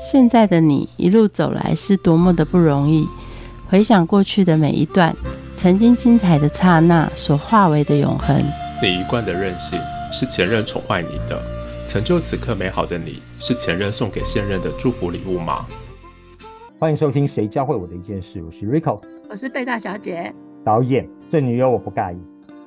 现在的你一路走来是多么的不容易。回想过去的每一段，曾经精彩的刹那所化为的永恒。你一贯的任性是前任宠坏你的，成就此刻美好的你是前任送给现任的祝福礼物吗？欢迎收听《谁教会我的一件事》，我是 Rico，我是贝大小姐。导演，这女友我不介意，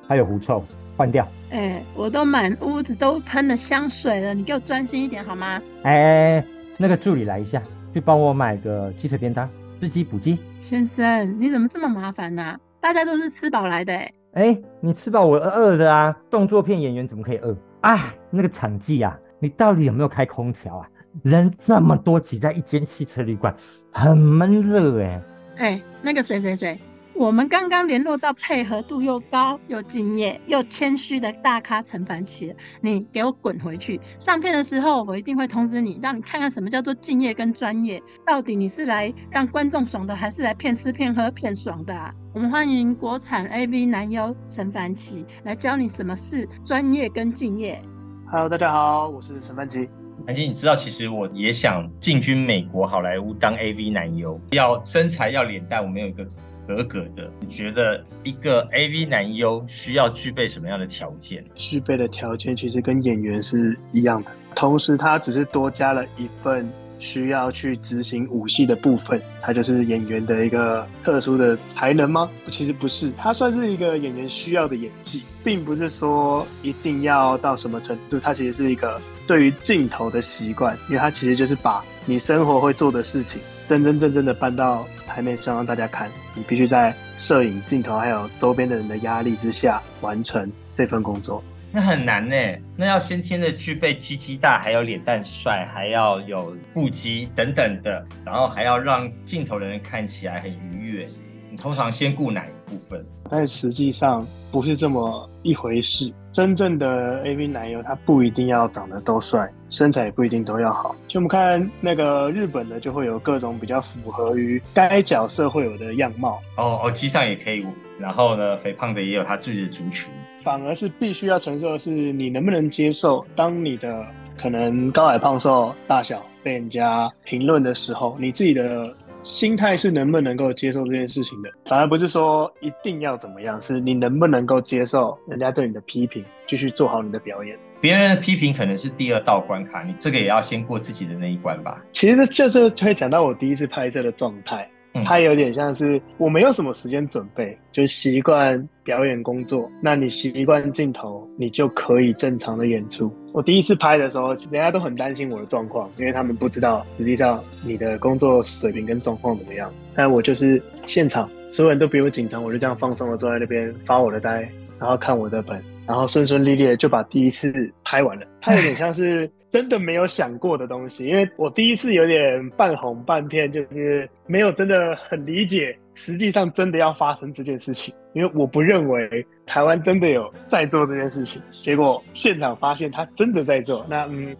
还有狐臭，换掉。哎，我都满屋子都喷了香水了，你给我专心一点好吗？哎，那个助理来一下，去帮我买个鸡腿便当。吃鸡补鸡，先生，你怎么这么麻烦呢？大家都是吃饱来的哎。哎，你吃饱我饿的啊！动作片演员怎么可以饿？啊，那个场记啊，你到底有没有开空调啊？人这么多挤在一间汽车旅馆，很闷热哎。哎，那个谁谁谁。我们刚刚联络到配合度又高又敬业又谦虚的大咖陈凡奇，你给我滚回去！上片的时候我一定会通知你，让你看看什么叫做敬业跟专业。到底你是来让观众爽的，还是来骗吃骗喝骗爽的？我们欢迎国产 AV 男优陈凡奇来教你什么是专业跟敬业。Hello，大家好，我是陈凡奇。凡奇，你知道其实我也想进军美国好莱坞当 AV 男优，要身材要脸蛋，我们有一个。合格的，你觉得一个 AV 男优需要具备什么样的条件？具备的条件其实跟演员是一样的，同时他只是多加了一份需要去执行武戏的部分，他就是演员的一个特殊的才能吗？其实不是，他算是一个演员需要的演技，并不是说一定要到什么程度，他其实是一个对于镜头的习惯，因为他其实就是把你生活会做的事情。真真正正的搬到台面上让大家看，你必须在摄影镜头还有周边的人的压力之下完成这份工作。那很难呢，那要先天的具备鸡鸡大，还有脸蛋帅，还要有腹肌等等的，然后还要让镜头的人看起来很愉悦。你通常先顾哪一部分？但实际上不是这么一回事。真正的 AV 男优，他不一定要长得都帅，身材也不一定都要好。就我们看那个日本的，就会有各种比较符合于该角色会有的样貌。哦哦，机上也可以，然后呢，肥胖的也有他自己的族群。反而是必须要承受的是，你能不能接受，当你的可能高矮胖瘦大小被人家评论的时候，你自己的。心态是能不能够接受这件事情的，反而不是说一定要怎么样，是你能不能够接受人家对你的批评，继续做好你的表演。别人的批评可能是第二道关卡，你这个也要先过自己的那一关吧。其实就是会讲到我第一次拍摄的状态。它有点像是我没有什么时间准备，就习惯表演工作。那你习惯镜头，你就可以正常的演出。我第一次拍的时候，人家都很担心我的状况，因为他们不知道实际上你的工作水平跟状况怎么样。但我就是现场，所有人都比我紧张，我就这样放松的坐在那边发我的呆，然后看我的本。然后顺顺利利的就把第一次拍完了，它有点像是真的没有想过的东西，因为我第一次有点半哄半骗，就是没有真的很理解，实际上真的要发生这件事情，因为我不认为台湾真的有在做这件事情，结果现场发现他真的在做，那嗯，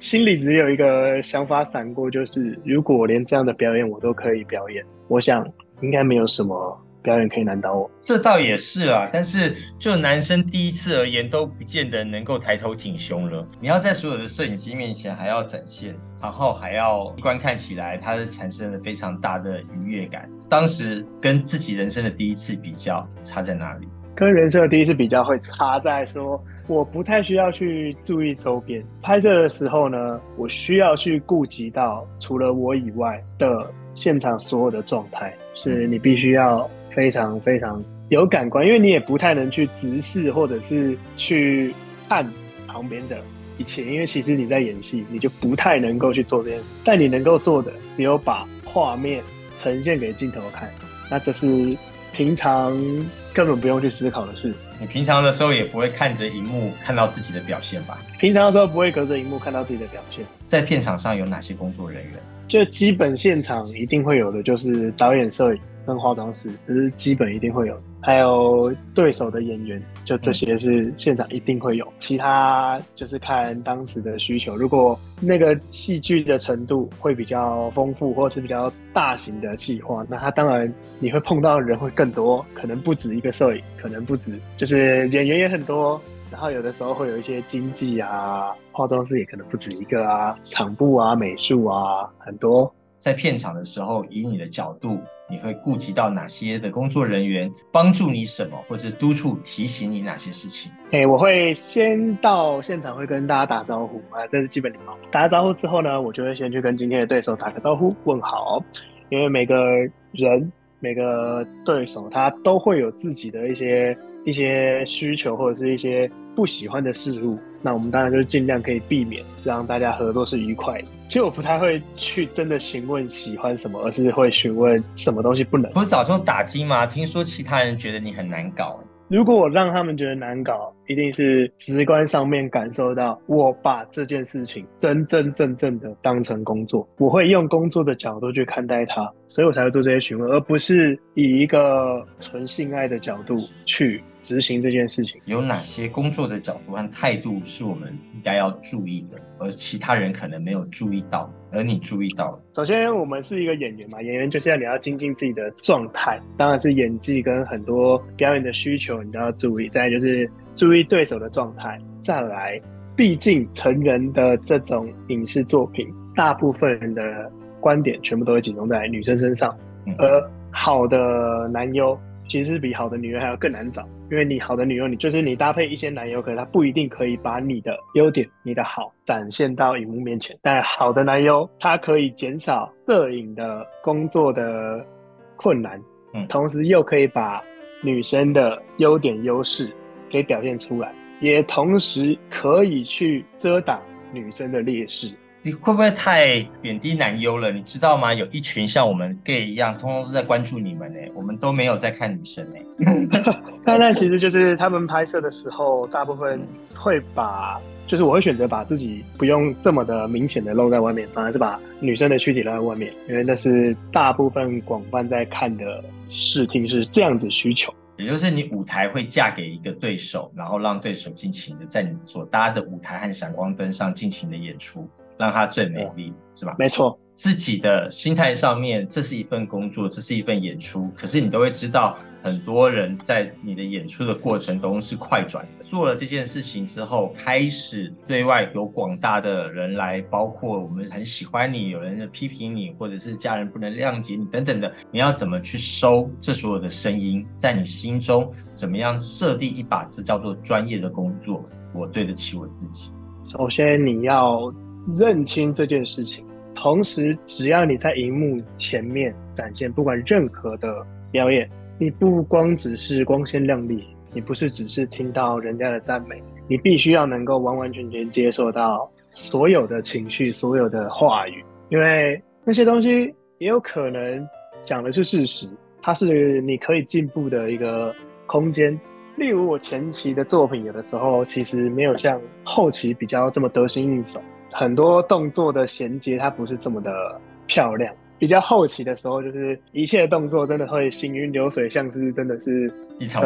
心里只有一个想法闪过，就是如果连这样的表演我都可以表演，我想应该没有什么。表演可以难倒我，这倒也是啊。但是就男生第一次而言，都不见得能够抬头挺胸了。你要在所有的摄影机面前还要展现，然后还要观看起来，它是产生了非常大的愉悦感。当时跟自己人生的第一次比较，差在哪里？跟人生的第一次比较，会差在说，我不太需要去注意周边。拍摄的时候呢，我需要去顾及到除了我以外的现场所有的状态，是你必须要。非常非常有感官，因为你也不太能去直视或者是去看旁边的一切，因为其实你在演戏，你就不太能够去做这件事。但你能够做的，只有把画面呈现给镜头看。那这是平常根本不用去思考的事。你平常的时候也不会看着荧幕看到自己的表现吧？平常的时候不会隔着荧幕看到自己的表现。在片场上有哪些工作人员？就基本现场一定会有的，就是导演、摄影。跟化妆师，这是基本一定会有，还有对手的演员，就这些是现场一定会有。其他就是看当时的需求，如果那个戏剧的程度会比较丰富，或是比较大型的企划，那他当然你会碰到的人会更多，可能不止一个摄影，可能不止，就是演员也很多。然后有的时候会有一些经济啊，化妆师也可能不止一个啊，场部啊、美术啊，很多。在片场的时候，以你的角度，你会顾及到哪些的工作人员帮助你什么，或是督促提醒你哪些事情？哎，我会先到现场，会跟大家打招呼啊，这是基本礼貌。打了招呼之后呢，我就会先去跟今天的对手打个招呼，问好，因为每个人、每个对手他都会有自己的一些一些需求，或者是一些不喜欢的事物。那我们当然就是尽量可以避免，让大家合作是愉快的。其实我不太会去真的询问喜欢什么，而是会询问什么东西不能。不是早上打听吗？听说其他人觉得你很难搞。如果我让他们觉得难搞，一定是直观上面感受到我把这件事情真真正正的当成工作，我会用工作的角度去看待它，所以我才会做这些询问，而不是以一个纯性爱的角度去执行这件事情。有哪些工作的角度和态度是我们应该要注意的，而其他人可能没有注意到，而你注意到了？首先，我们是一个演员嘛，演员就是要你要精进自己的状态，当然是演技跟很多表演的需求你都要注意。再就是注意对手的状态。再来，毕竟成人的这种影视作品，大部分人的观点全部都会集中在女生身上，而好的男优其实比好的女优还要更难找。因为你好的女优，你就是你搭配一些男优，可是他不一定可以把你的优点、你的好展现到荧幕面前。但好的男优，他可以减少摄影的工作的困难，嗯，同时又可以把女生的优点、优势给表现出来，也同时可以去遮挡女生的劣势。你会不会太贬低男优了？你知道吗？有一群像我们 gay 一样，通通都在关注你们呢。我们都没有在看女生呢。但那其实就是他们拍摄的时候，大部分会把，就是我会选择把自己不用这么的明显的露在外面，反而是把女生的躯体露在外面，因为那是大部分广泛在看的视听是这样子需求。也就是你舞台会嫁给一个对手，然后让对手尽情的在你所搭的舞台和闪光灯上尽情的演出。让他最美丽，是吧？没错，自己的心态上面，这是一份工作，这是一份演出。可是你都会知道，很多人在你的演出的过程中是快转的。做了这件事情之后，开始对外有广大的人来，包括我们很喜欢你，有人批评你，或者是家人不能谅解你等等的。你要怎么去收这所有的声音？在你心中，怎么样设定一把这叫做专业的工作？我对得起我自己。首先，你要。认清这件事情，同时只要你在荧幕前面展现，不管任何的表演，你不光只是光鲜亮丽，你不是只是听到人家的赞美，你必须要能够完完全全接受到所有的情绪、所有的话语，因为那些东西也有可能讲的是事实，它是你可以进步的一个空间。例如我前期的作品，有的时候其实没有像后期比较这么得心应手。很多动作的衔接，它不是这么的漂亮。比较后期的时候，就是一切动作真的会行云流水，像是真的是一场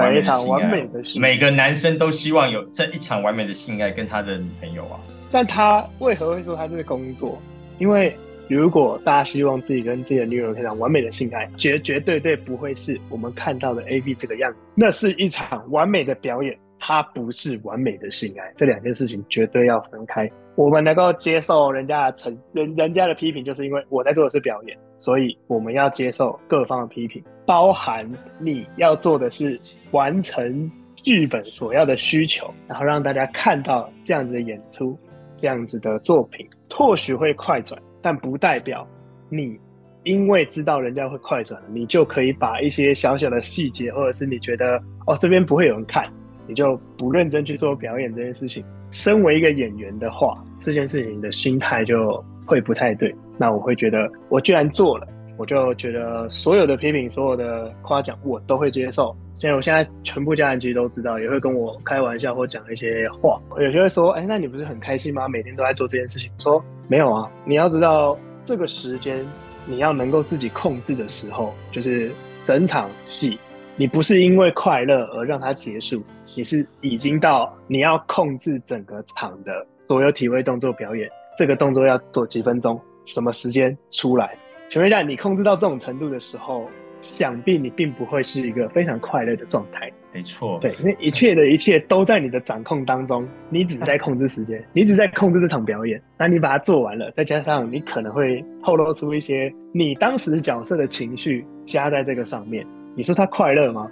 完美的性爱。每个男生都希望有这一场完美的性爱跟他的女朋友啊。但他为何会说他是工作？因为如果大家希望自己跟自己的女友有一场完美的性爱，绝绝对对不会是我们看到的 A V 这个样子。那是一场完美的表演，它不是完美的性爱。这两件事情绝对要分开。我们能够接受人家的成人人家的批评，就是因为我在做的是表演，所以我们要接受各方的批评，包含你要做的是完成剧本所要的需求，然后让大家看到这样子的演出，这样子的作品，或许会快转，但不代表你因为知道人家会快转，你就可以把一些小小的细节，或者是你觉得哦这边不会有人看，你就不认真去做表演这件事情。身为一个演员的话，这件事情的心态就会不太对。那我会觉得，我居然做了，我就觉得所有的批评、所有的夸奖，我都会接受。现在我现在全部家人其实都知道，也会跟我开玩笑或讲一些话。有些会说：“哎，那你不是很开心吗？每天都在做这件事情。”说没有啊，你要知道这个时间，你要能够自己控制的时候，就是整场戏。你不是因为快乐而让它结束，你是已经到你要控制整个场的所有体位动作表演，这个动作要做几分钟，什么时间出来？请问一下，你控制到这种程度的时候，想必你并不会是一个非常快乐的状态。没错，对，因为一切的一切都在你的掌控当中，你只在控制时间，你只在控制这场表演。那你把它做完了，再加上你可能会透露出一些你当时角色的情绪加在这个上面。你说他快乐吗？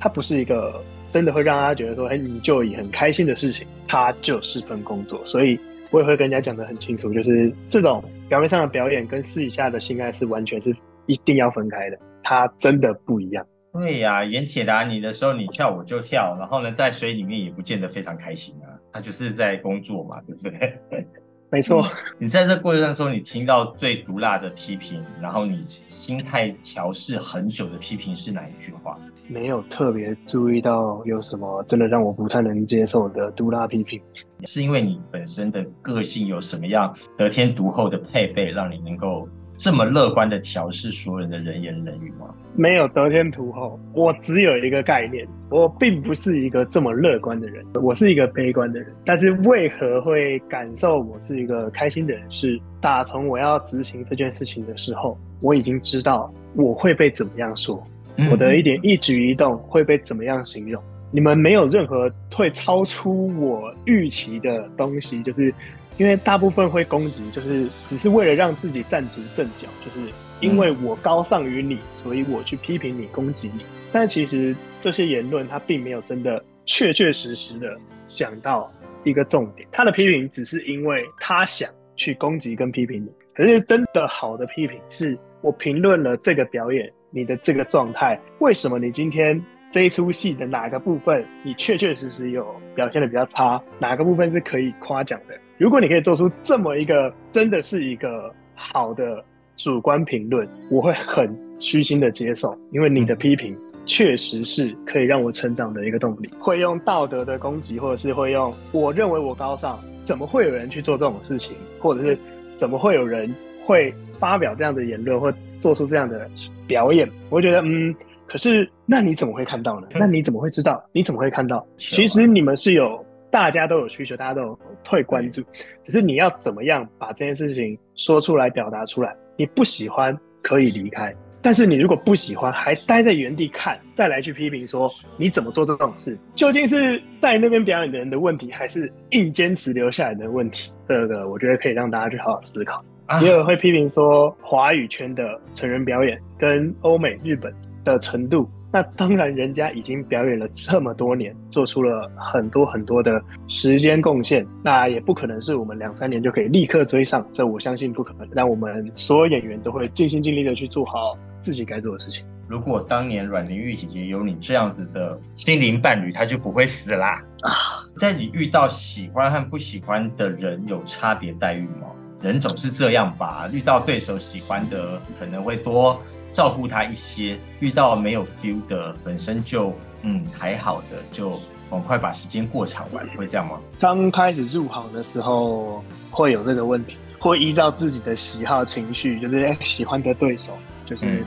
他不是一个真的会让他觉得说，哎，你就以很开心的事情，他就是份工作。所以我也会跟人家讲得很清楚，就是这种表面上的表演跟私底下的性爱是完全是一定要分开的，它真的不一样。对呀，演铁达尼的时候你跳我就跳，然后呢，在水里面也不见得非常开心啊，他就是在工作嘛，对不对？没错。你在这过程当中，你听到最毒辣的批评，然后你心态调试很久的批评是哪一句话？没有特别注意到有什么真的让我不太能接受的毒辣批评，是因为你本身的个性有什么样得天独厚的配备，让你能够。这么乐观的调试所有人的人言人语吗？没有得天独厚，我只有一个概念，我并不是一个这么乐观的人，我是一个悲观的人。但是为何会感受我是一个开心的人？是打从我要执行这件事情的时候，我已经知道我会被怎么样说，我的一点一举一动会被怎么样形容。你们没有任何会超出我预期的东西，就是。因为大部分会攻击，就是只是为了让自己站足阵脚，就是因为我高尚于你，所以我去批评你、攻击你。但其实这些言论他并没有真的确确实实的讲到一个重点。他的批评只是因为他想去攻击跟批评你。可是真的好的批评是我评论了这个表演，你的这个状态，为什么你今天这一出戏的哪个部分你确确实实有表现的比较差，哪个部分是可以夸奖的？如果你可以做出这么一个真的是一个好的主观评论，我会很虚心的接受，因为你的批评确实是可以让我成长的一个动力。会用道德的攻击，或者是会用我认为我高尚，怎么会有人去做这种事情，或者是怎么会有人会发表这样的言论或做出这样的表演？我觉得，嗯，可是那你怎么会看到呢？那你怎么会知道？你怎么会看到？其实你们是有。大家都有需求，大家都有会关注，只是你要怎么样把这件事情说出来、表达出来。你不喜欢可以离开，但是你如果不喜欢还待在原地看，再来去批评说你怎么做这种事，究竟是在那边表演的人的问题，还是硬坚持留下来的问题？这个我觉得可以让大家去好好思考。也有会批评说华语圈的成人表演跟欧美、日本的程度。那当然，人家已经表演了这么多年，做出了很多很多的时间贡献，那也不可能是我们两三年就可以立刻追上，这我相信不可能。但我们所有演员都会尽心尽力的去做好自己该做的事情。如果当年阮玲玉姐姐有你这样子的心灵伴侣，她就不会死啦。啊，在你遇到喜欢和不喜欢的人有差别待遇吗？人总是这样吧，遇到对手喜欢的可能会多。照顾他一些，遇到没有 feel 的，本身就嗯还好的，就赶快把时间过长完，会这样吗？刚开始入行的时候会有这个问题，会依照自己的喜好情绪，就是喜欢的对手，就是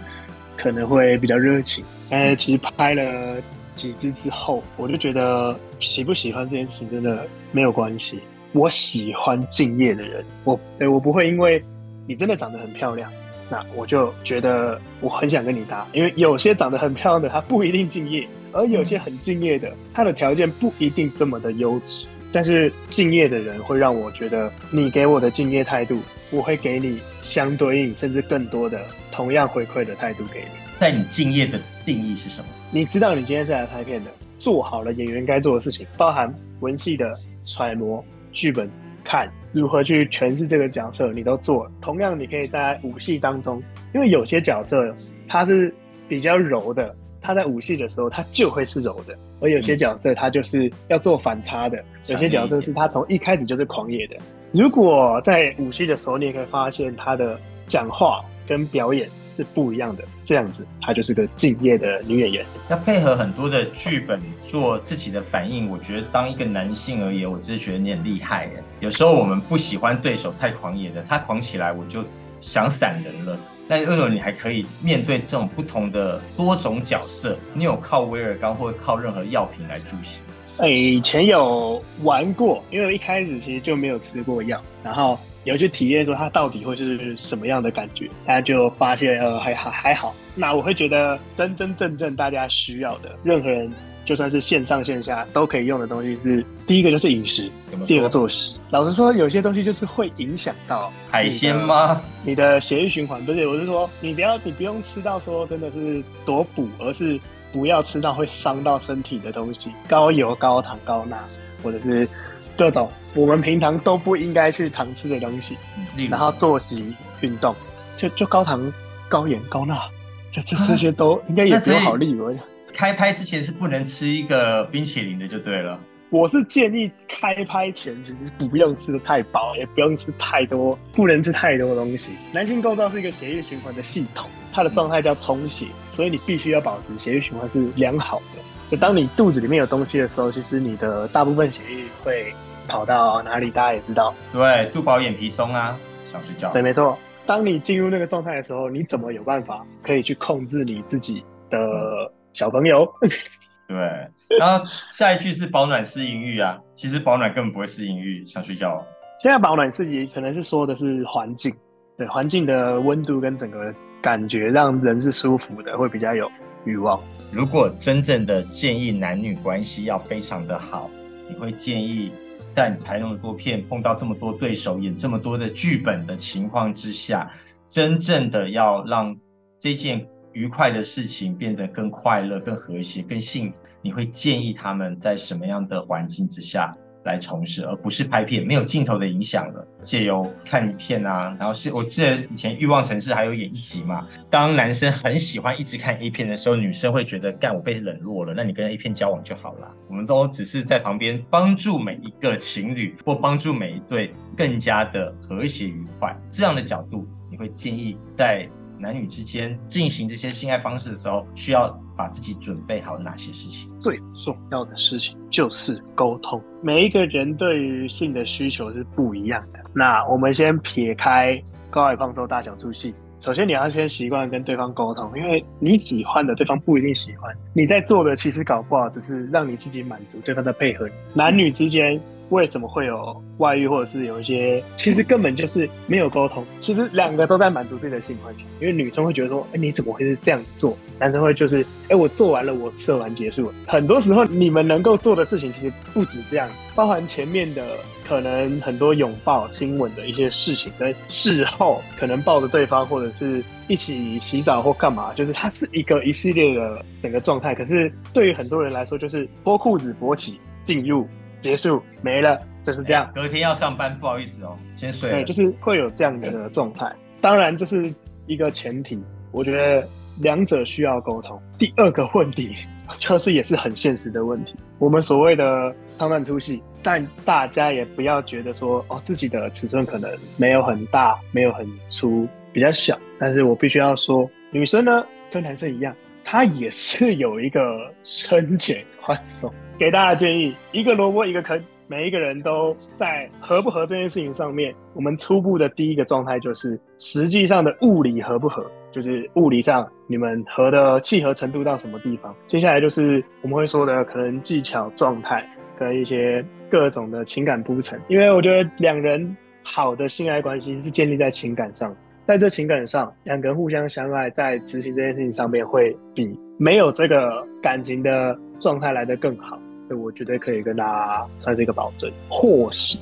可能会比较热情。但其实拍了几支之后，我就觉得喜不喜欢这件事情真的没有关系。我喜欢敬业的人，我对我不会因为你真的长得很漂亮。那我就觉得我很想跟你搭，因为有些长得很漂亮的她不一定敬业，而有些很敬业的她的条件不一定这么的优质。但是敬业的人会让我觉得你给我的敬业态度，我会给你相对应甚至更多的同样回馈的态度给你。在你敬业的定义是什么？你知道你今天是来拍片的，做好了演员该做的事情，包含文戏的揣摩、剧本看。如何去诠释这个角色，你都做了。同样，你可以在武戏当中，因为有些角色他是比较柔的，他在武戏的时候他就会是柔的；而有些角色他就是要做反差的，有些角色是他从一开始就是狂野的。如果在武戏的时候，你也可以发现他的讲话跟表演。是不一样的，这样子，她就是个敬业的女演员。要配合很多的剧本做自己的反应，我觉得当一个男性而言，我真的觉得你很厉害耶。有时候我们不喜欢对手太狂野的，他狂起来我就想散人了。但为什么你还可以面对这种不同的多种角色？你有靠威尔刚或者靠任何药品来助兴？哎，以前有玩过，因为一开始其实就没有吃过药，然后。有去体验说它到底会是什么样的感觉，大家就发现呃还还还好。那我会觉得真真正正大家需要的，任何人就算是线上线下都可以用的东西是，第一个就是饮食，第二个？作息。老实说，有些东西就是会影响到海鲜吗？你的血液循环不是，我是说你不要你不用吃到说真的是多补，而是不要吃到会伤到身体的东西，高油、高糖、高钠，或者是各种我们平常都不应该去常吃的东西。然后作息、运动，就就高糖、高盐、高钠，这这这些都应该也只有好立我。开拍之前是不能吃一个冰淇淋的，就对了。我是建议开拍前其实不用吃的太饱，也不用吃太多，不能吃太多东西。男性构造是一个血液循环的系统，它的状态叫充血，所以你必须要保持血液循环是良好的。就当你肚子里面有东西的时候，其实你的大部分血液会跑到哪里，大家也知道。对，肚饱眼皮松啊，想睡觉对，。没错。当你进入那个状态的时候，你怎么有办法可以去控制你自己的小朋友？对，然后下一句是保暖适应欲啊，其实保暖根本不会适应欲，想睡觉。现在保暖自己可能是说的是环境，对环境的温度跟整个感觉让人是舒服的，会比较有欲望。如果真正的建议男女关系要非常的好，你会建议在你拍那么多片，碰到这么多对手，演这么多的剧本的情况之下，真正的要让这件愉快的事情变得更快乐、更和谐、更幸福，你会建议他们在什么样的环境之下来从事，而不是拍片没有镜头的影响了，借由看片啊，然后是我记得以前《欲望城市》还有演一集嘛，当男生很喜欢一直看 A 片的时候，女生会觉得干我被冷落了，那你跟 A 片交往就好了。我们都只是在旁边帮助每一个情侣或帮助每一对更加的和谐愉快这样的角度，你会建议在男女之间进行这些性爱方式的时候，需要把自己准备好哪些事情？最重要的事情就是沟通。每一个人对于性的需求是不一样的。那我们先撇开高矮胖瘦大小粗细，首先你要先习惯跟对方沟通，因为你喜欢的对方不一定喜欢。你在做的其实搞不好只是让你自己满足，对方的配合。男女之间为什么会有外遇，或者是有一些，其实根本就是没有沟通。其实两个都在满足自己的性幻想，因为女生会觉得说，哎、你怎么会是这样子做？男生会就是，哎、我做完了，我射完结束了。很多时候你们能够做的事情其实不止这样子，包含前面的可能很多拥抱、亲吻的一些事情，跟事后可能抱着对方或者是一起洗澡或干嘛，就是它是一个一系列的整个状态。可是对于很多人来说，就是脱裤子、勃起、进入、结束没了，就是这样。隔天要上班，不好意思哦，先睡了。对，就是会有这样的状态。当然，这是一个前提，我觉得两者需要沟通。第二个问题就是也是很现实的问题，我们所谓的长短粗细，但大家也不要觉得说哦自己的尺寸可能没有很大，没有很粗，比较小。但是我必须要说，女生呢跟男生一样，她也是有一个深浅宽松。给大家建议，一个萝卜一个坑。每一个人都在合不合这件事情上面，我们初步的第一个状态就是实际上的物理合不合，就是物理上你们合的契合程度到什么地方。接下来就是我们会说的可能技巧、状态跟一些各种的情感铺陈，因为我觉得两人好的性爱关系是建立在情感上，在这情感上，两个人互相相爱，在执行这件事情上面会比没有这个感情的状态来得更好。这我绝对可以跟大家算是一个保证，或是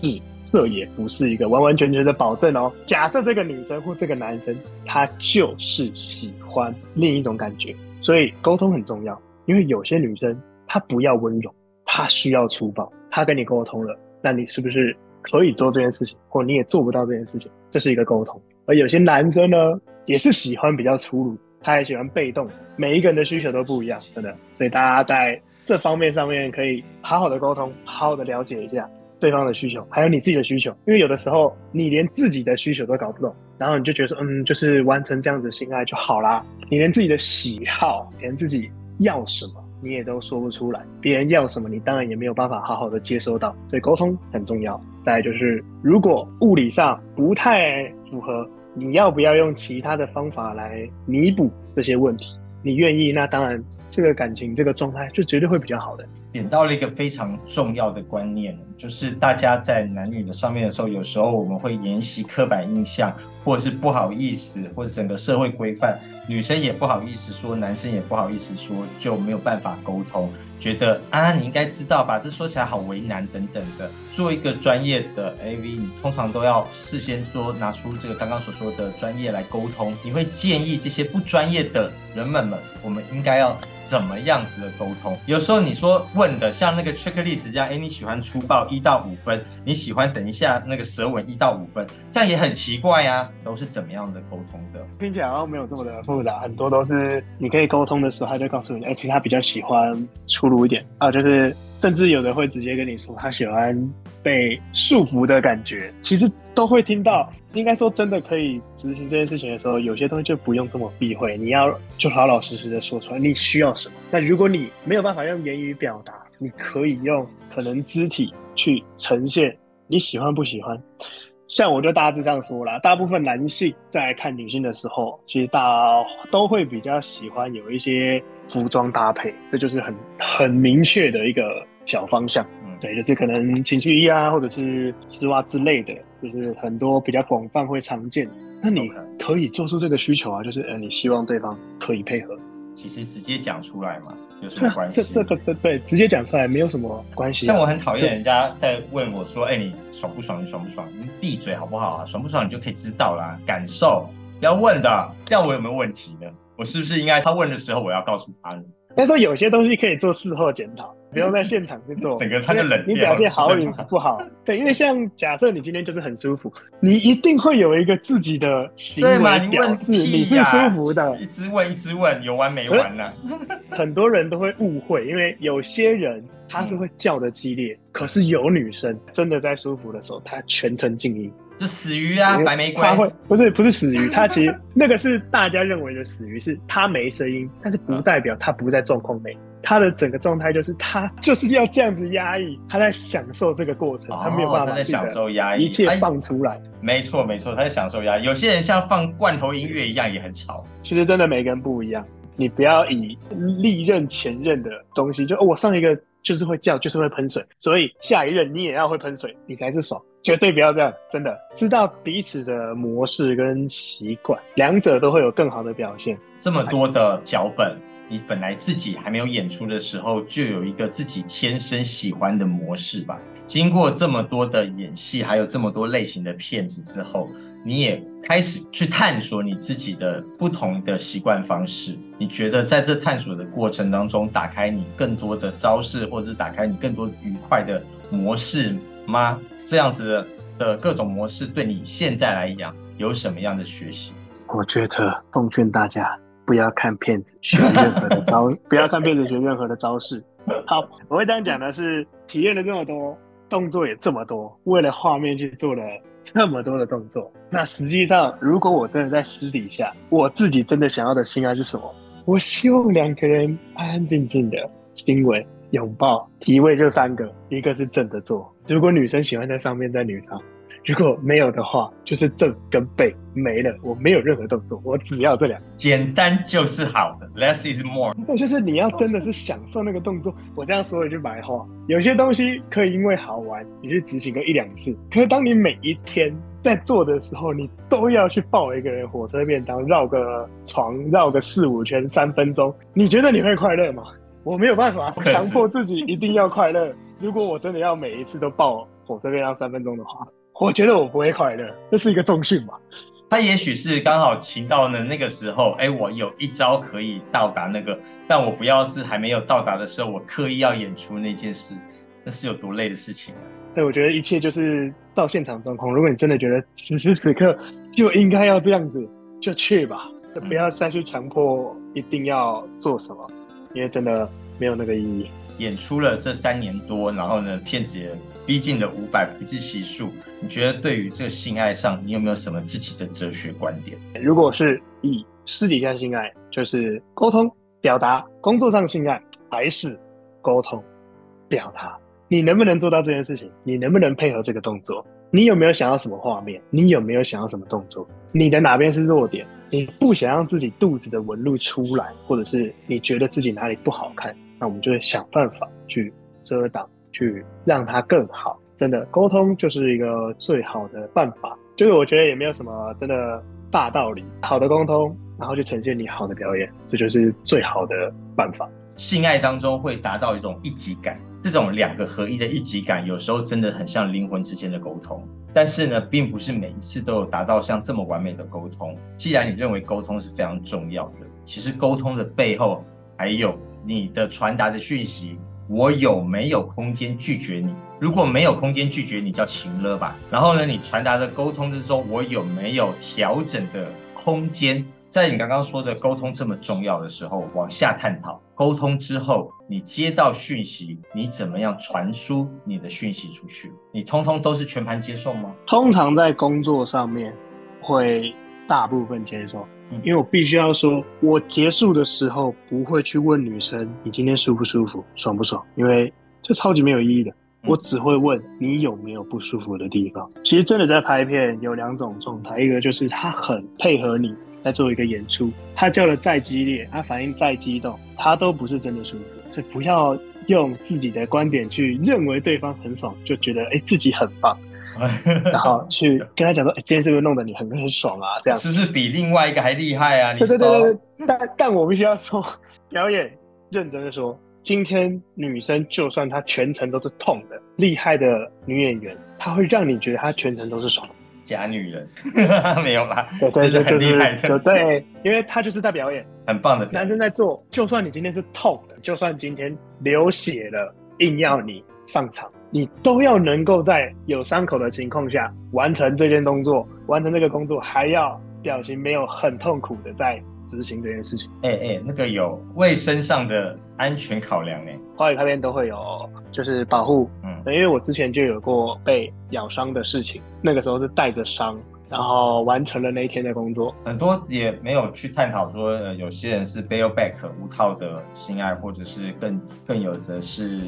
这也不是一个完完全全的保证哦。假设这个女生或这个男生他就是喜欢另一种感觉，所以沟通很重要。因为有些女生她不要温柔，她需要粗暴。她跟你沟通了，那你是不是可以做这件事情，或你也做不到这件事情？这是一个沟通。而有些男生呢，也是喜欢比较粗鲁，他也喜欢被动。每一个人的需求都不一样，真的。所以大家在这方面上面可以好好的沟通，好好的了解一下对方的需求，还有你自己的需求。因为有的时候你连自己的需求都搞不懂，然后你就觉得说，嗯，就是完成这样子的性爱就好啦。你连自己的喜好，连自己要什么，你也都说不出来。别人要什么，你当然也没有办法好好的接收到。所以沟通很重要。再就是，如果物理上不太符合，你要不要用其他的方法来弥补这些问题？你愿意，那当然。这个感情这个状态就绝对会比较好的。点到了一个非常重要的观念，就是大家在男女的上面的时候，有时候我们会沿袭刻板印象，或者是不好意思，或者整个社会规范，女生也不好意思说，男生也不好意思说，就没有办法沟通。觉得啊，你应该知道吧？这说起来好为难，等等的。做一个专业的 AV，你通常都要事先说拿出这个刚刚所说的专业来沟通。你会建议这些不专业的人们们，我们应该要怎么样子的沟通？有时候你说问的像那个 checklist 这样，哎，你喜欢粗暴一到五分，你喜欢等一下那个舌吻一到五分，这样也很奇怪呀。都是怎么样的沟通的？听起来好像没有这么的复杂，很多都是你可以沟通的时候，他就告诉你，哎，其实他比较喜欢粗鲁一点啊，就是甚至有的会直接跟你说，他喜欢被束缚的感觉。其实都会听到，应该说真的可以执行这件事情的时候，有些东西就不用这么避讳，你要就老老实实的说出来，你需要什么。那如果你没有办法用言语表达，你可以用可能肢体去呈现你喜欢不喜欢。像我就大致上说了，大部分男性在看女性的时候，其实大都会比较喜欢有一些服装搭配，这就是很很明确的一个小方向。嗯，对，就是可能情趣衣啊，或者是丝袜之类的，就是很多比较广泛会常见。那你可以做出这个需求啊，就是呃，你希望对方可以配合。其实直接讲出来嘛，有什么关系？这这个这对直接讲出来没有什么关系。像我很讨厌人家在问我说：“哎，你爽不爽？你爽不爽？你闭嘴好不好啊？爽不爽你就可以知道啦，感受不要问的。这样我有没有问题呢？我是不是应该他问的时候我要告诉他呢？”他说有些东西可以做事后检讨，不用在现场去做。整个他就冷你表现好与不好，对，因为像假设你今天就是很舒服，你一定会有一个自己的行为表示你是舒服的。一直问一直问，有完没完呢？很多人都会误会，因为有些人他是会叫的激烈，可是有女生真的在舒服的时候，她全程静音。是死鱼啊，白玫瑰。他会不是不是死鱼，他其实那个是大家认为的死鱼，是他没声音，但是不代表他不在状况内。他的整个状态就是他就是要这样子压抑，他在享受这个过程，他没有办法在享受压抑，一切放出来。没错没错，他在享受压抑。有些人像放罐头音乐一样，也很吵。其实真的每个人不一样，你不要以历任前任的东西，就我上一个就是会叫，就是会喷水，所以下一任你也要会喷水，你才是爽。绝对不要这样，真的知道彼此的模式跟习惯，两者都会有更好的表现。这么多的脚本，你本来自己还没有演出的时候，就有一个自己天生喜欢的模式吧？经过这么多的演戏，还有这么多类型的片子之后，你也开始去探索你自己的不同的习惯方式。你觉得在这探索的过程当中，打开你更多的招式，或者打开你更多愉快的模式吗？这样子的各种模式，对你现在来讲有什么样的学习？我觉得奉劝大家不要看骗子学任何的招，不要看骗子学任何的招式。好，我会这样讲的是，体验了这么多动作也这么多，为了画面去做了这么多的动作。那实际上，如果我真的在私底下，我自己真的想要的心爱是什么？我希望两个人安安静静的亲吻。拥抱体位就三个，一个是正的坐，如果女生喜欢在上面，在女上；如果没有的话，就是正跟背没了。我没有任何动作，我只要这两，简单就是好的，less is more。那就是你要真的是享受那个动作。我这样说一句白话，有些东西可以因为好玩，你去执行个一两次。可是当你每一天在做的时候，你都要去抱一个人火车便当，绕个床绕个四五圈三分钟，你觉得你会快乐吗？我没有办法强迫自己一定要快乐。如果我真的要每一次都抱火车便当三分钟的话，我觉得我不会快乐。这是一个重训吧？他也许是刚好情到呢那个时候，哎，我有一招可以到达那个，但我不要是还没有到达的时候，我刻意要演出那件事，那是有多累的事情啊！对，我觉得一切就是照现场状况。如果你真的觉得此时此刻就应该要这样子，就去吧，就不要再去强迫一定要做什么。因为真的没有那个意义。演出了这三年多，然后呢，片子也逼近了五百，不计其数。你觉得对于这个性爱上，你有没有什么自己的哲学观点？如果是以私底下性爱，就是沟通表达；工作上性爱，还是沟通表达。你能不能做到这件事情？你能不能配合这个动作？你有没有想要什么画面？你有没有想要什么动作？你的哪边是弱点？你不想让自己肚子的纹路出来，或者是你觉得自己哪里不好看，那我们就会想办法去遮挡，去让它更好。真的，沟通就是一个最好的办法。就是我觉得也没有什么真的大道理，好的沟通，然后去呈现你好的表演，这就是最好的办法。性爱当中会达到一种一体感，这种两个合一的一体感，有时候真的很像灵魂之间的沟通。但是呢，并不是每一次都有达到像这么完美的沟通。既然你认为沟通是非常重要的，其实沟通的背后还有你的传达的讯息，我有没有空间拒绝你？如果没有空间拒绝你，叫情了吧。然后呢，你传达的沟通之中，我有没有调整的空间？在你刚刚说的沟通这么重要的时候，往下探讨。沟通之后，你接到讯息，你怎么样传输你的讯息出去？你通通都是全盘接受吗？通常在工作上面会大部分接受，因为我必须要说，我结束的时候不会去问女生你今天舒不舒服、爽不爽，因为这超级没有意义的。我只会问你有没有不舒服的地方。其实真的在拍片有两种状态，一个就是他很配合你。在做一个演出，他叫的再激烈，他反应再激动，他都不是真的舒服。所以不要用自己的观点去认为对方很爽，就觉得哎自己很棒，然后 去跟他讲说，哎今天是不是弄得你很很爽啊？这样是不是比另外一个还厉害啊？对对对对，但但我必须要说，表演认真的说，今天女生就算她全程都是痛的，厉害的女演员，她会让你觉得她全程都是爽。假女人 没有啦，对对对，很厉害的，对，因为她就是在表演，很棒的。男生在做，就算你今天是痛的，就算今天流血了，硬要你上场，你都要能够在有伤口的情况下完成这件动作，完成这个工作，还要表情没有很痛苦的在执行这件事情。哎哎，那个有卫生上的安全考量哎，华语那边都会有，就是保护。嗯因为我之前就有过被咬伤的事情，那个时候是带着伤，然后完成了那一天的工作。很多也没有去探讨说，呃，有些人是 bareback 无套的性爱，或者是更更有的是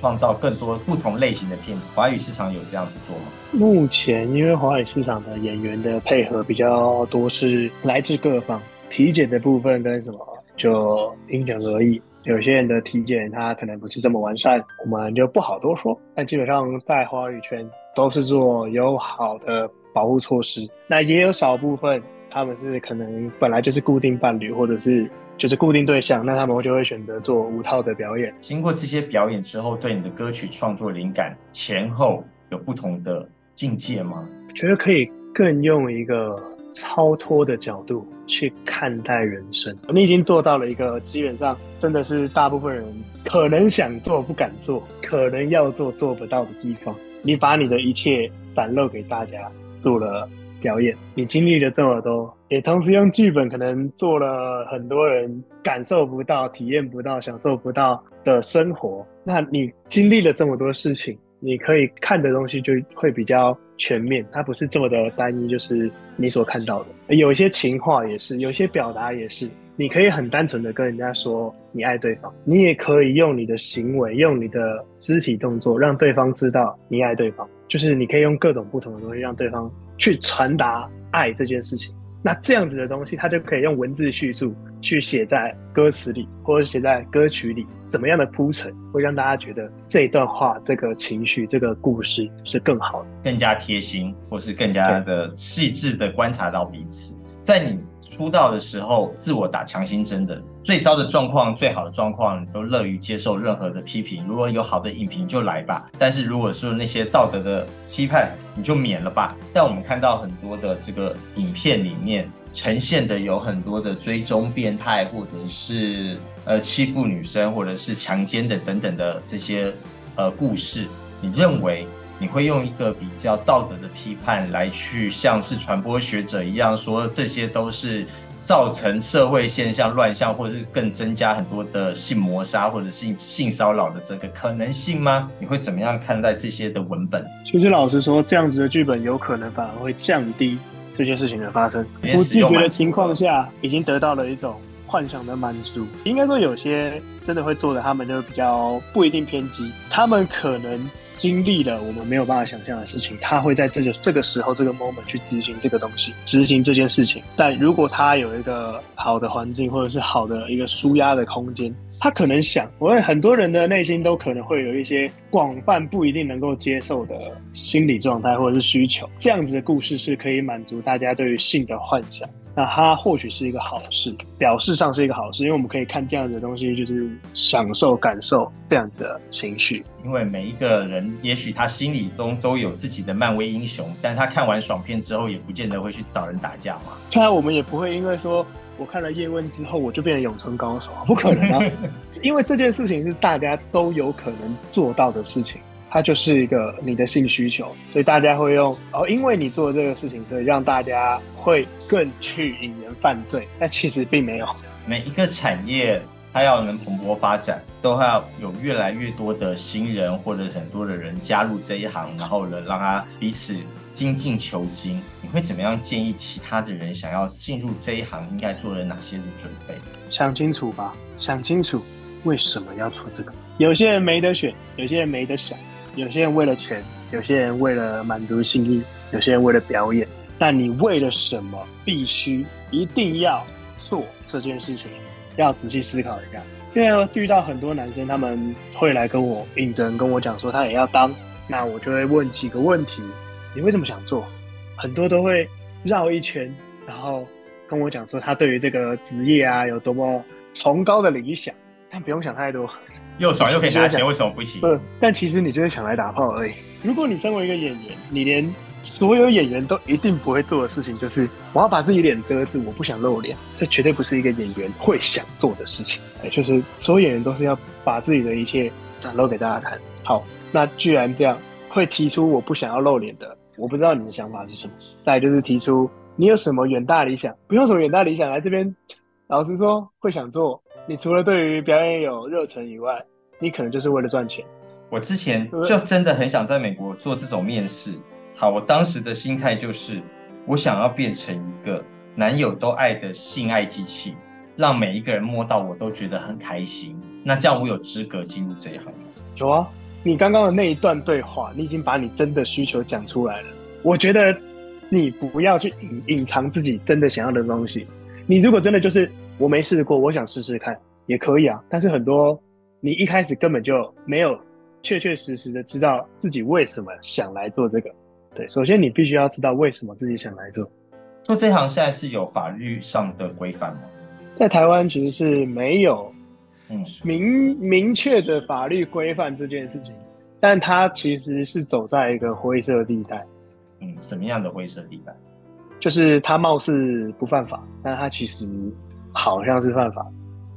创造更多不同类型的片子。华语市场有这样子做吗？目前因为华语市场的演员的配合比较多，是来自各方，体检的部分跟什么就因人而异。有些人的体检他可能不是这么完善，我们就不好多说。但基本上在华语圈都是做有好的保护措施。那也有少部分他们是可能本来就是固定伴侣，或者是就是固定对象，那他们就会选择做无套的表演。经过这些表演之后，对你的歌曲创作灵感前后有不同的境界吗？觉得可以更用一个超脱的角度。去看待人生，你已经做到了一个基本上真的是大部分人可能想做不敢做，可能要做做不到的地方。你把你的一切展露给大家，做了表演，你经历了这么多，也同时用剧本可能做了很多人感受不到、体验不到、享受不到的生活。那你经历了这么多事情。你可以看的东西就会比较全面，它不是这么的单一，就是你所看到的。有一些情话也是，有些表达也是，你可以很单纯的跟人家说你爱对方，你也可以用你的行为，用你的肢体动作让对方知道你爱对方，就是你可以用各种不同的东西让对方去传达爱这件事情。那这样子的东西，他就可以用文字叙述去写在歌词里，或者写在歌曲里，怎么样的铺陈会让大家觉得这一段话、这个情绪、这个故事是更好的，更加贴心，或是更加的细致的观察到彼此，在你。出道的时候，自我打强心针的最糟的状况、最好的状况，都乐于接受任何的批评。如果有好的影评就来吧，但是如果说那些道德的批判，你就免了吧。但我们看到很多的这个影片里面呈现的有很多的追踪变态，或者是呃欺负女生，或者是强奸的等等的这些呃故事，你认为？你会用一个比较道德的批判来去，像是传播学者一样说，这些都是造成社会现象乱象，或者是更增加很多的性谋杀或者性性骚扰的这个可能性吗？你会怎么样看待这些的文本？其实老实说，这样子的剧本有可能反而会降低这件事情的发生。不自觉的情况下，已经得到了一种幻想的满足。应该说，有些真的会做的，他们就比较不一定偏激，他们可能。经历了我们没有办法想象的事情，他会在这个这个时候这个 moment 去执行这个东西，执行这件事情。但如果他有一个好的环境，或者是好的一个舒压的空间，他可能想，我问很多人的内心都可能会有一些广泛不一定能够接受的心理状态或者是需求。这样子的故事是可以满足大家对于性的幻想。那它或许是一个好事，表示上是一个好事，因为我们可以看这样子的东西，就是享受、感受这样的情绪。因为每一个人，也许他心里中都有自己的漫威英雄，但他看完爽片之后，也不见得会去找人打架嘛。当然，我们也不会因为说我看了叶问之后，我就变成咏春高手，不可能啊！因为这件事情是大家都有可能做到的事情。它就是一个你的性需求，所以大家会用哦，因为你做这个事情，所以让大家会更去引人犯罪。但其实并没有。每一个产业它要能蓬勃发展，都要有越来越多的新人或者很多的人加入这一行，然后呢，让他彼此精进求精。你会怎么样建议其他的人想要进入这一行，应该做了哪些的准备？想清楚吧，想清楚为什么要做这个。有些人没得选，有些人没得想。有些人为了钱，有些人为了满足心意，有些人为了表演。但你为了什么必须一定要做这件事情？要仔细思考一下。因为遇到很多男生，他们会来跟我应征，跟我讲说他也要当，那我就会问几个问题：你为什么想做？很多都会绕一圈，然后跟我讲说他对于这个职业啊有多么崇高的理想。但不用想太多。又爽又可以拿钱，为什么不行？不，但其实你就是想来打炮而已。如果你身为一个演员，你连所有演员都一定不会做的事情，就是我要把自己脸遮住，我不想露脸，这绝对不是一个演员会想做的事情。哎，就是所有演员都是要把自己的一切展露给大家看。好，那既然这样，会提出我不想要露脸的，我不知道你的想法是什么。再就是提出你有什么远大理想，不用什么远大理想来这边，老实说会想做。你除了对于表演有热忱以外，你可能就是为了赚钱。我之前就真的很想在美国做这种面试。好，我当时的心态就是，我想要变成一个男友都爱的性爱机器，让每一个人摸到我都觉得很开心。那这样我有资格进入这一行吗？有啊，你刚刚的那一段对话，你已经把你真的需求讲出来了。我觉得你不要去隐隐藏自己真的想要的东西。你如果真的就是。我没试过，我想试试看，也可以啊。但是很多你一开始根本就没有确确实实的知道自己为什么想来做这个。对，首先你必须要知道为什么自己想来做。做这行现在是有法律上的规范吗？在台湾其实是没有，嗯，明明确的法律规范这件事情，但它其实是走在一个灰色地带。嗯，什么样的灰色地带？就是它貌似不犯法，但它其实。好像是犯法，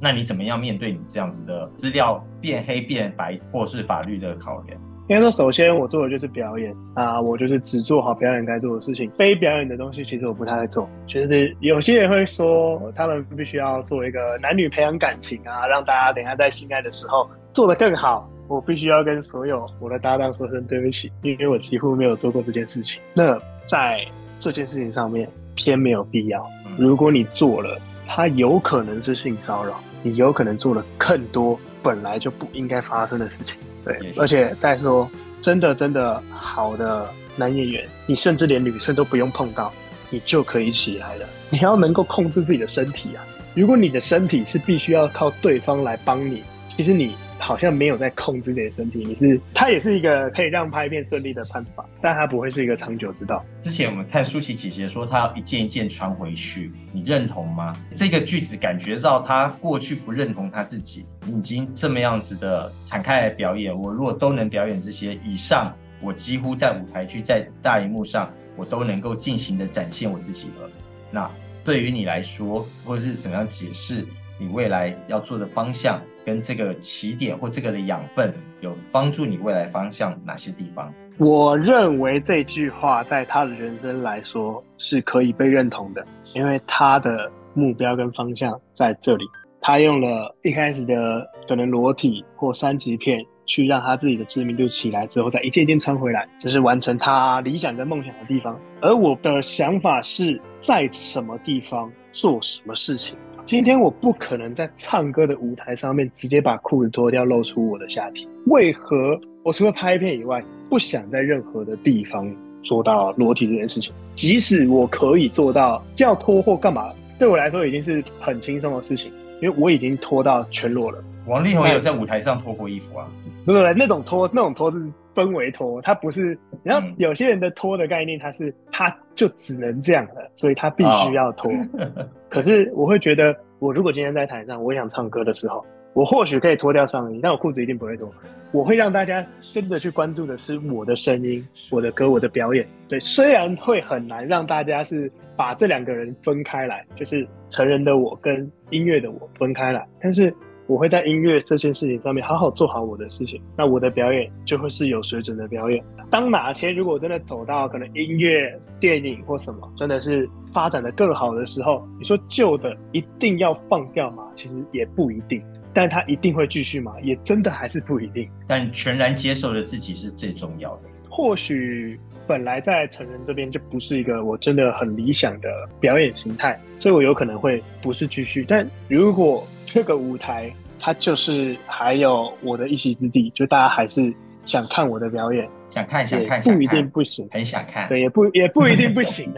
那你怎么样面对你这样子的资料变黑变白，或是法律的考量？应该说，首先我做的就是表演啊，我就是只做好表演该做的事情，非表演的东西其实我不太会做。其实有些人会说，他们必须要做一个男女培养感情啊，让大家等下在性爱的时候做得更好。我必须要跟所有我的搭档说声对不起，因为我几乎没有做过这件事情。那在这件事情上面偏没有必要。如果你做了，它有可能是性骚扰，你有可能做了更多本来就不应该发生的事情。对，而且再说，真的真的好的男演员，你甚至连女生都不用碰到，你就可以起来了。你要能够控制自己的身体啊！如果你的身体是必须要靠对方来帮你，其实你。好像没有在控制自己的身体，你是它也是一个可以让拍片顺利的办法，但它不会是一个长久之道。之前我们看舒淇姐姐说她要一件一件穿回去，你认同吗？这个句子感觉到她过去不认同她自己，已经这么样子的敞开来表演。我如果都能表演这些以上，我几乎在舞台剧在大荧幕上我都能够尽情的展现我自己了。那对于你来说，或者是怎么样解释你未来要做的方向？跟这个起点或这个的养分有帮助，你未来方向哪些地方？我认为这句话在他的人生来说是可以被认同的，因为他的目标跟方向在这里。他用了一开始的可能裸体或三级片，去让他自己的知名度起来之后，再一件一件穿回来，这是完成他理想跟梦想的地方。而我的想法是在什么地方做什么事情。今天我不可能在唱歌的舞台上面直接把裤子脱掉，露出我的下体。为何我除了拍片以外，不想在任何的地方做到裸体这件事情？即使我可以做到要脱或干嘛，对我来说已经是很轻松的事情，因为我已经脱到全裸了。王力宏也有在舞台上脱过衣服啊？不不不，那种脱，那种脱是氛围脱，它不是。然后有些人的脱的概念，他是他就只能这样了，所以他必须要脱。可是我会觉得，我如果今天在台上，我想唱歌的时候，我或许可以脱掉上衣，但我裤子一定不会脱。我会让大家真的去关注的是我的声音、我的歌、我的表演。对，虽然会很难让大家是把这两个人分开来，就是成人的我跟音乐的我分开来，但是。我会在音乐这件事情上面好好做好我的事情，那我的表演就会是有水准的表演。当哪天如果真的走到可能音乐、电影或什么真的是发展的更好的时候，你说旧的一定要放掉吗？其实也不一定，但它一定会继续吗？也真的还是不一定。但全然接受了自己是最重要的。或许本来在成人这边就不是一个我真的很理想的表演形态，所以我有可能会不是继续。但如果这个舞台，它就是还有我的一席之地，就大家还是想看我的表演，想看想看，不一定不行，很想看，对，也不也不一定不行。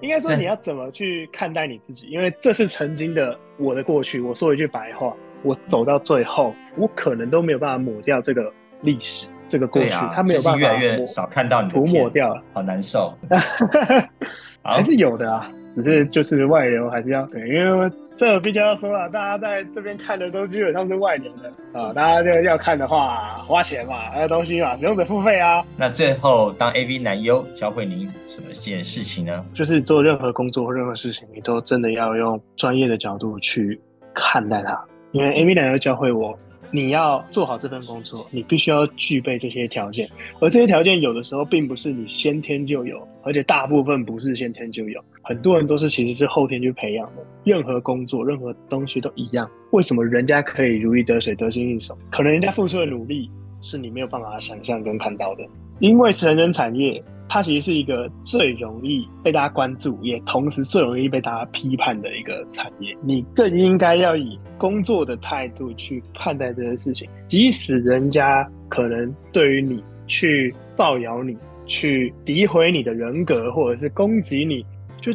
应该说你要怎么去看待你自己，因为这是曾经的我的过去。我说一句白话，我走到最后，我可能都没有办法抹掉这个历史，这个过去，他没有办法越来越少看到你涂抹掉了，好难受。还是有的啊，只是就是外流还是要对，因为。这毕竟要说了，大家在这边看的都基本上是外流的啊，大家就要看的话，花钱嘛，那东西嘛，使用者付费啊。那最后，当 AV 男优教会您什么件事情呢？就是做任何工作或任何事情，你都真的要用专业的角度去看待它。因为 AV 男优教会我，你要做好这份工作，你必须要具备这些条件，而这些条件有的时候并不是你先天就有，而且大部分不是先天就有。很多人都是其实是后天去培养的，任何工作、任何东西都一样。为什么人家可以如鱼得水、得心应手？可能人家付出的努力是你没有办法想象跟看到的。因为成人产业，它其实是一个最容易被大家关注，也同时最容易被大家批判的一个产业。你更应该要以工作的态度去看待这件事情，即使人家可能对于你去造谣你、去诋毁你的人格，或者是攻击你。就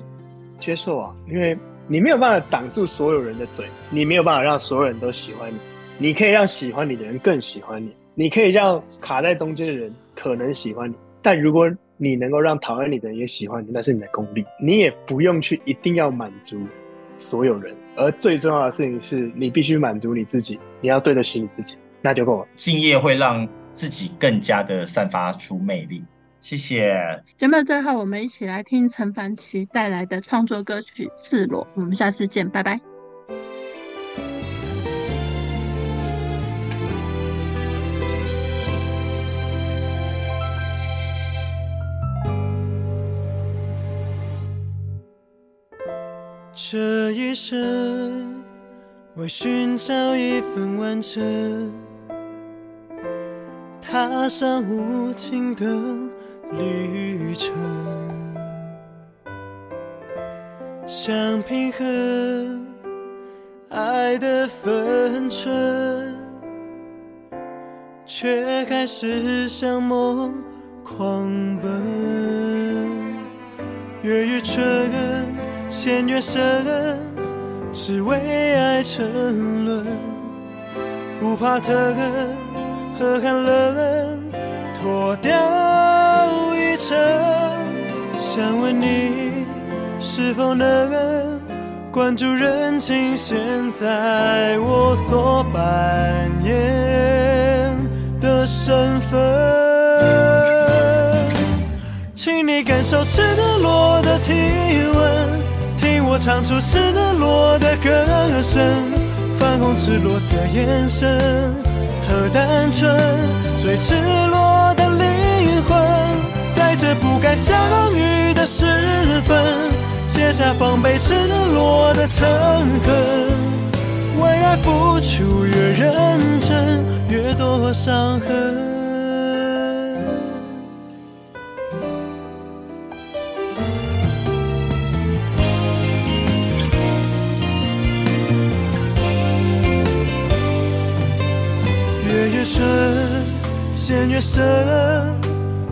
接受啊，因为你没有办法挡住所有人的嘴，你没有办法让所有人都喜欢你。你可以让喜欢你的人更喜欢你，你可以让卡在中间的人可能喜欢你。但如果你能够让讨厌你的人也喜欢你，那是你的功力。你也不用去一定要满足所有人，而最重要的事情是你必须满足你自己，你要对得起你自己，那就够了。敬业会让自己更加的散发出魅力。谢谢。节目最后，我们一起来听陈凡奇带来的创作歌曲《赤裸》。我们下次见，拜拜。这一生为寻找一份完整，踏上无尽的。旅程，想平衡爱的分寸，却开始向梦狂奔。越狱车陷越深，只为爱沉沦，不怕疼和寒冷，脱掉一层。想问你，是否能关注人情？现在我所扮演的身份，请你感受赤的裸的体温，我唱出赤裸的歌声，泛红赤裸的眼神和单纯，最赤裸的灵魂。在这不该相遇的时分，卸下防备，赤裸的诚恳，为爱付出越认真，越多伤痕。越深，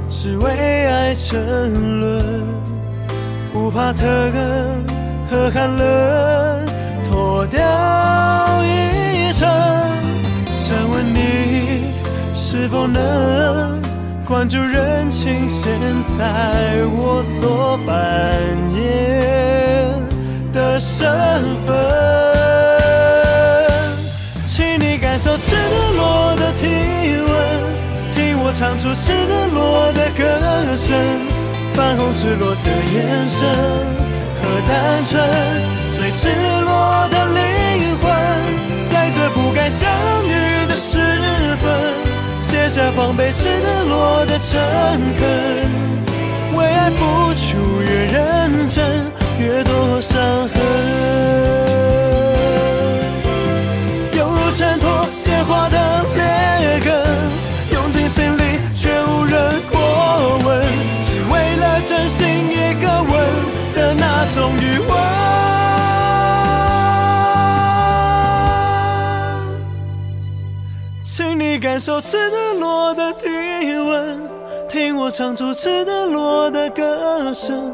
只为爱沉沦，不怕疼和寒冷脱掉一层。想问你是否能关注人情？现在我所扮演的身份。请你感受赤裸的体温，唱出赤裸的歌声，泛红赤裸的眼神和单纯，最赤裸的灵魂，在这不该相遇的时分，卸下防备，赤裸裸的诚恳，为爱付出越认真，越多伤痕。你感受赤裸裸的体温，听我唱出赤裸裸的歌声，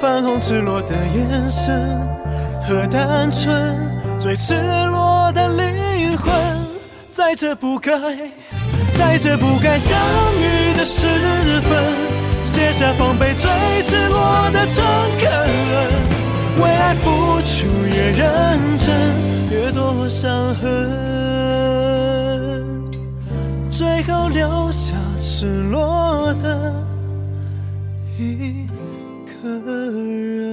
泛红赤裸的眼神和单纯，最赤裸的灵魂，在这不该，在这不该相遇的时分，卸下防备，最赤裸的诚恳，为爱付出越认真，越多伤痕。最后留下失落的一个人。